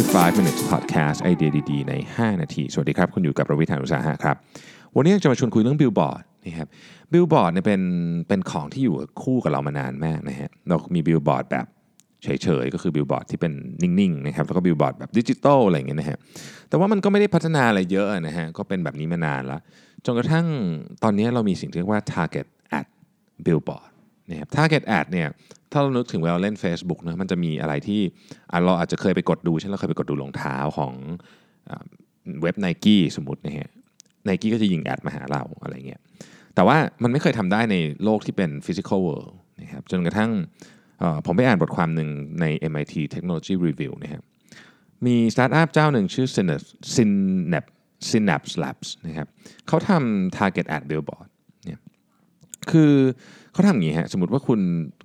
5 minutes podcast ไอเดียดีๆ ใน 5 นาที สวัสดีครับ คุณอยู่กับประวิทยานุสาหะครับ วันนี้จะมาชวนคุยเรื่องบิลบอร์ดนะครับบิลบอร์ดเนี่ยเป็นเป็นของที่อยู่คู่กับเรามานานมากนะฮะเรามีบิลบอร์ดแบบเฉยๆ ก็คือบิลบอร์ดที่เป็นนิ่งๆนะครับแล้วก็บิลบอร์ดแบบดิจิตอลอะไรอย่างเงี้ยนะฮะแต่ว่ามันก็ไม่ได้พัฒนาอะไรเยอะนะฮะก็เป็นแบบนี้มานานแล้ว จนกระทั่งตอนนี้เรามีสิ่งที่เรียกว่า target ad billboard นะครับ target ad เนี่ยถ้าเรานึกถึงเวลาเล่น Facebook นะมันจะมีอะไรที่เราอาจจะเคยไปกดดูเช่นเราเคยไปกดดูรองเท้าของเว็บ n i กี้สมมตินะฮะไนกี้ก็จะยิง ad มาหาเราอะไรเงี้ยแต่ว่ามันไม่เคยทำได้ในโลกที่เป็น physical world นะครับจนกระทั่งผมไปอ่านบทความหนึ่งใน MIT Technology Review นะครับมีสตาร์ทอัพเจ้าหนึ่งชื่อ Synapse Synapse Labs นะครับเขาทำ target ad billboard คือเขาทำอย่างนี้ฮะสมมติว่าคุณ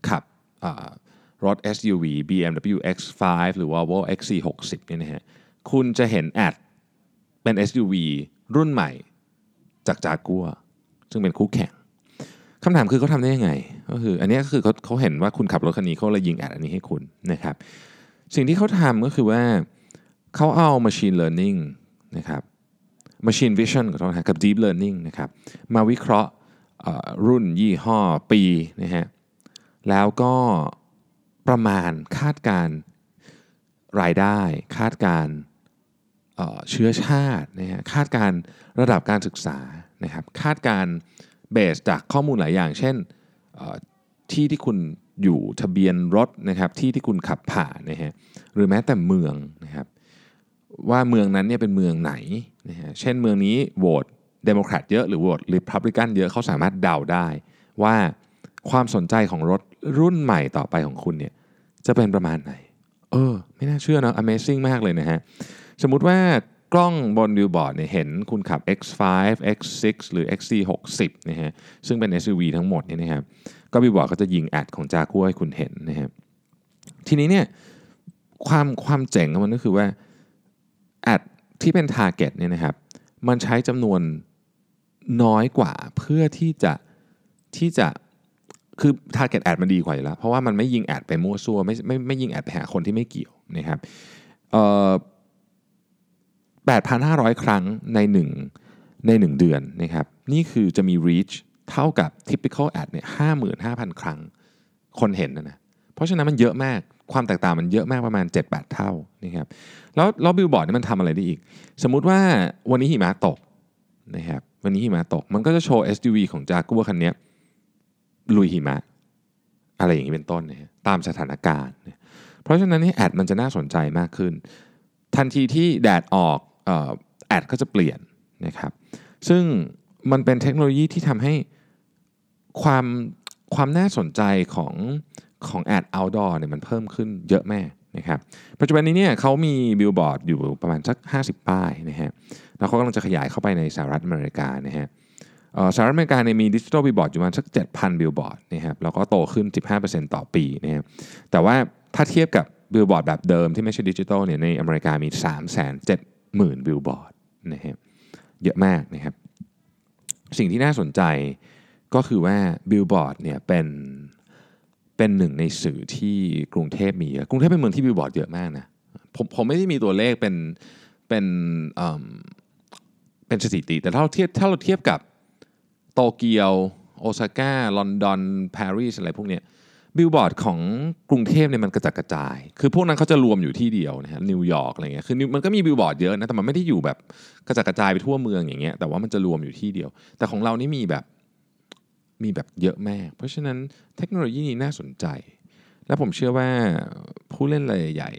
ขับอ่ารถ SUV BMW X5 หรือว่า Volvo XC60 เนี่ยนะฮะคุณจะเห็นแอดเป็น SUV รุ่นใหม่จากจากัวซึ่งเป็นคู่แข่งคำถามคือเขาทำได้ยังไง ก็คืออันนี้ก็คือเขาเขาเห็นว่าคุณขับรถคันนี้เขาเลยยิงแอดอันนี้ให้คุณนะครับ สิ่งที่เขาทำก็คือว่าเขาเอา machine learning นะครับ machine vision ขอโทษนะกับ deep learning นะครับมาวิเคราะห์ รุ่นยี่ห้อปีนะฮะแล้วก็ประมาณคาดการรายได้ คาดการเชื้อชาตินะฮะคาดการระดับการศึกษานะครับคาดการเบสจากข้อมูลหลายอย่าง เช่นที่ที่คุณอยู่ทะเบียนรถนะครับที่ที่คุณขับผ่านนะฮะหรือแม้แต่เมืองนะครับว่าเมืองนั้นเนี่ยเป็นเมืองไหนนะฮะเช่นเมืองนี้โหวต เดโมแครตเยอะหรือโหวตริพับลิกันเยอะเขาสามารถเดาได้ ว่าความสนใจของรถรุ่นใหม่ต่อไปของคุณเนี่ยจะเป็นประมาณไหน เออ ไม่น่าเชื่อนะ Amazing มากเลยนะฮะ สมมุติว่ากล้องบนบิลบอร์ดเนี่ยเห็นคุณขับ X5 X6 หรือ XC60 นะฮะซึ่งเป็น SUV ทั้งหมดเนี่ยนะครับก็วิวบอร์ดก็จะยิงแอดของจากัวให้คุณเห็นนะฮะทีนี้เนี่ยความความเจ๋งของมันก็คือว่าแอดที่เป็น Target เนี่ยนะครับมันใช้จำนวน น้อยกว่าเพื่อที่จะที่จะคือ Target Ad มันดีกว่าอยู่แล้ว เพราะว่ามันไม่ยิงแอดไปมั่วซั่วไม่ไม่ไม่ยิงแอดไปหาคนที่ไม่เกี่ยวนะครับเอ่อ8,500 ครั้งใน 1 ใน 1 เดือนนะครับนี่คือจะมี reach เท่ากับ typical ad เนี่ย55,000 ครั้งคนเห็นนะนะเพราะฉะนั้นมันเยอะมากความแตกต่างมันเยอะมากประมาณ 7-8 เท่านะครับแล้วแล้วบิลบอร์ดนี่มันทำอะไรได้อีก สมมุติว่าวันนี้หิมะตกนะครับ วันนี้หิมะตก มันก็จะโชว์ SUV ของจากัวคันนี้ลุยหิมะ อะไรอย่างนี้เป็นต้นนะฮะตามสถานการณ์นะเพราะฉะนั้นนี่แอดมันจะน่าสนใจมากขึ้น ทันทีที่แดดออกออ ad ก็จะเปลี่ยนนะครับ ซึ่งมันเป็นเทคโนโลยีที่ทำให้ความความน่าสนใจของของแอด outdoor เนี่ยมันเพิ่มขึ้นเยอะมากนะครับปัจจุบันนี้เนี่ยเขามีบิลบอร์ดอยู่ประมาณสัก 50 ป้ายนะฮะ แล้วเขากำลังจะขยายเข้าไปในสหรัฐอเมริกานะฮะสหรัฐอเมริกาเนี่ยมีดิจิทัลบิลบอร์ดอยู่ประมาณสัก 7,000 บิลบอร์ดนะครับแล้วก็โตขึ้น 15%ต่อปีนะครับแต่ว่าถ้าเทียบกับบิลบอร์ดแบบเดิมที่ไม่ใช่ดิจิทัลเนี่ยในอเมริกามี 370,000 บิลบอร์ดนะครับเยอะมากนะครับสิ่งที่น่าสนใจก็คือว่าบิลบอร์ดเนี่ยเป็นเป็นหนึ่งในสื่อที่กรุงเทพมีเยอะกรุงเทพเป็นเมืองที่บิลบอร์ดเยอะมากนะผมผมไม่ได้มีตัวเลขเป็นเป็น เป็นสถิติ แต่ถ้าเราเทียบถ้าเราเทียบกับโตเกียวโอซาก้าลอนดอนปารีสอะไรพวกเนี้ยบิลบอร์ดของกรุงเทพเนี่ยมันกระจัดกระจาย คือพวกนั้นเขาจะรวมอยู่ที่เดียวนะฮะนิวยอร์กอะไรเงี้ย คือมันก็มีบิลบอร์ดเยอะนะ แต่มันไม่ได้อยู่แบบกระจัดกระจายไปทั่วเมืองอย่างเงี้ย แต่ว่ามันจะรวมอยู่ที่เดียว แต่ของเรานี่มีแบบมีแบบเยอะมากเพราะฉะนั้นเทคโนโลยีนี้น่าสนใจ และผมเชื่อว่าผู้เล่นรายใหญ่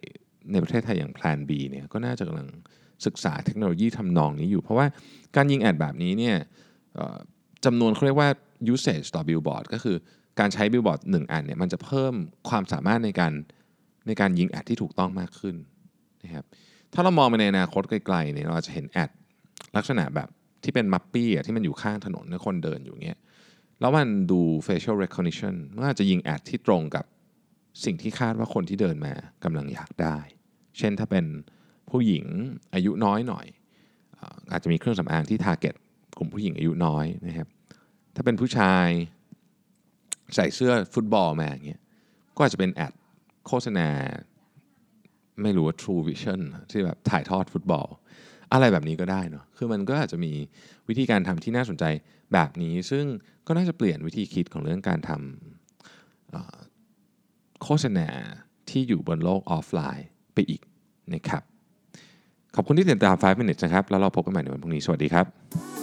ในประเทศไทยอย่าง Plan B เนี่ยก็น่าจะกำลัง ศึกษาเทคโนโลยีทำนองนี้อยู่ เพราะว่าการยิงแอดแบบนี้เนี่ยจำนวนเขาเรียกว่า usage ต่อ billboard ก็คือการใช้ billboard หนึ่งอันเนี่ยมันจะเพิ่มความสามารถในการในการยิงแอดที่ถูกต้องมากขึ้นนะครับถ้าเรามองไปในอนาคตไกลๆเนี่ยเราอาจจะเห็นแอดลักษณะแบบที่เป็นมัปปี้ที่มันอยู่ข้างถนนคนเดินอยู่เงี้ยแล้วมันดู facial recognition มันอาจจะยิงแอดที่ตรงกับสิ่งที่คาดว่าคนที่เดินมากำลังอยากได้ เช่นถ้าเป็น ผู้หญิงอายุน้อยหน่อยอาจจะมีเครื่องสำอางที่ target กลุ่มผู้หญิงอายุน้อยนะครับถ้าเป็นผู้ชายใส่เสื้อฟุตบอลมาอย่างเงี้ยก็อาจจะเป็นแอดโฆษณา ไม่รู้ว่า True Vision ที่แบบถ่ายทอดฟุตบอล อะไรแบบนี้ก็ได้เนาะคือมันก็อาจจะมีวิธีการทำที่น่าสนใจแบบนี้ ซึ่งก็น่าจะเปลี่ยนวิธีคิดของเรื่องการทำโฆษณาที่อยู่บนโลกออฟไลน์ไปอีกนะครับ ขอบคุณที่ติดตาม 5 minutes นะครับ แล้วเราพบกันใหม่ในวันพรุ่งนี้ สวัสดีครับ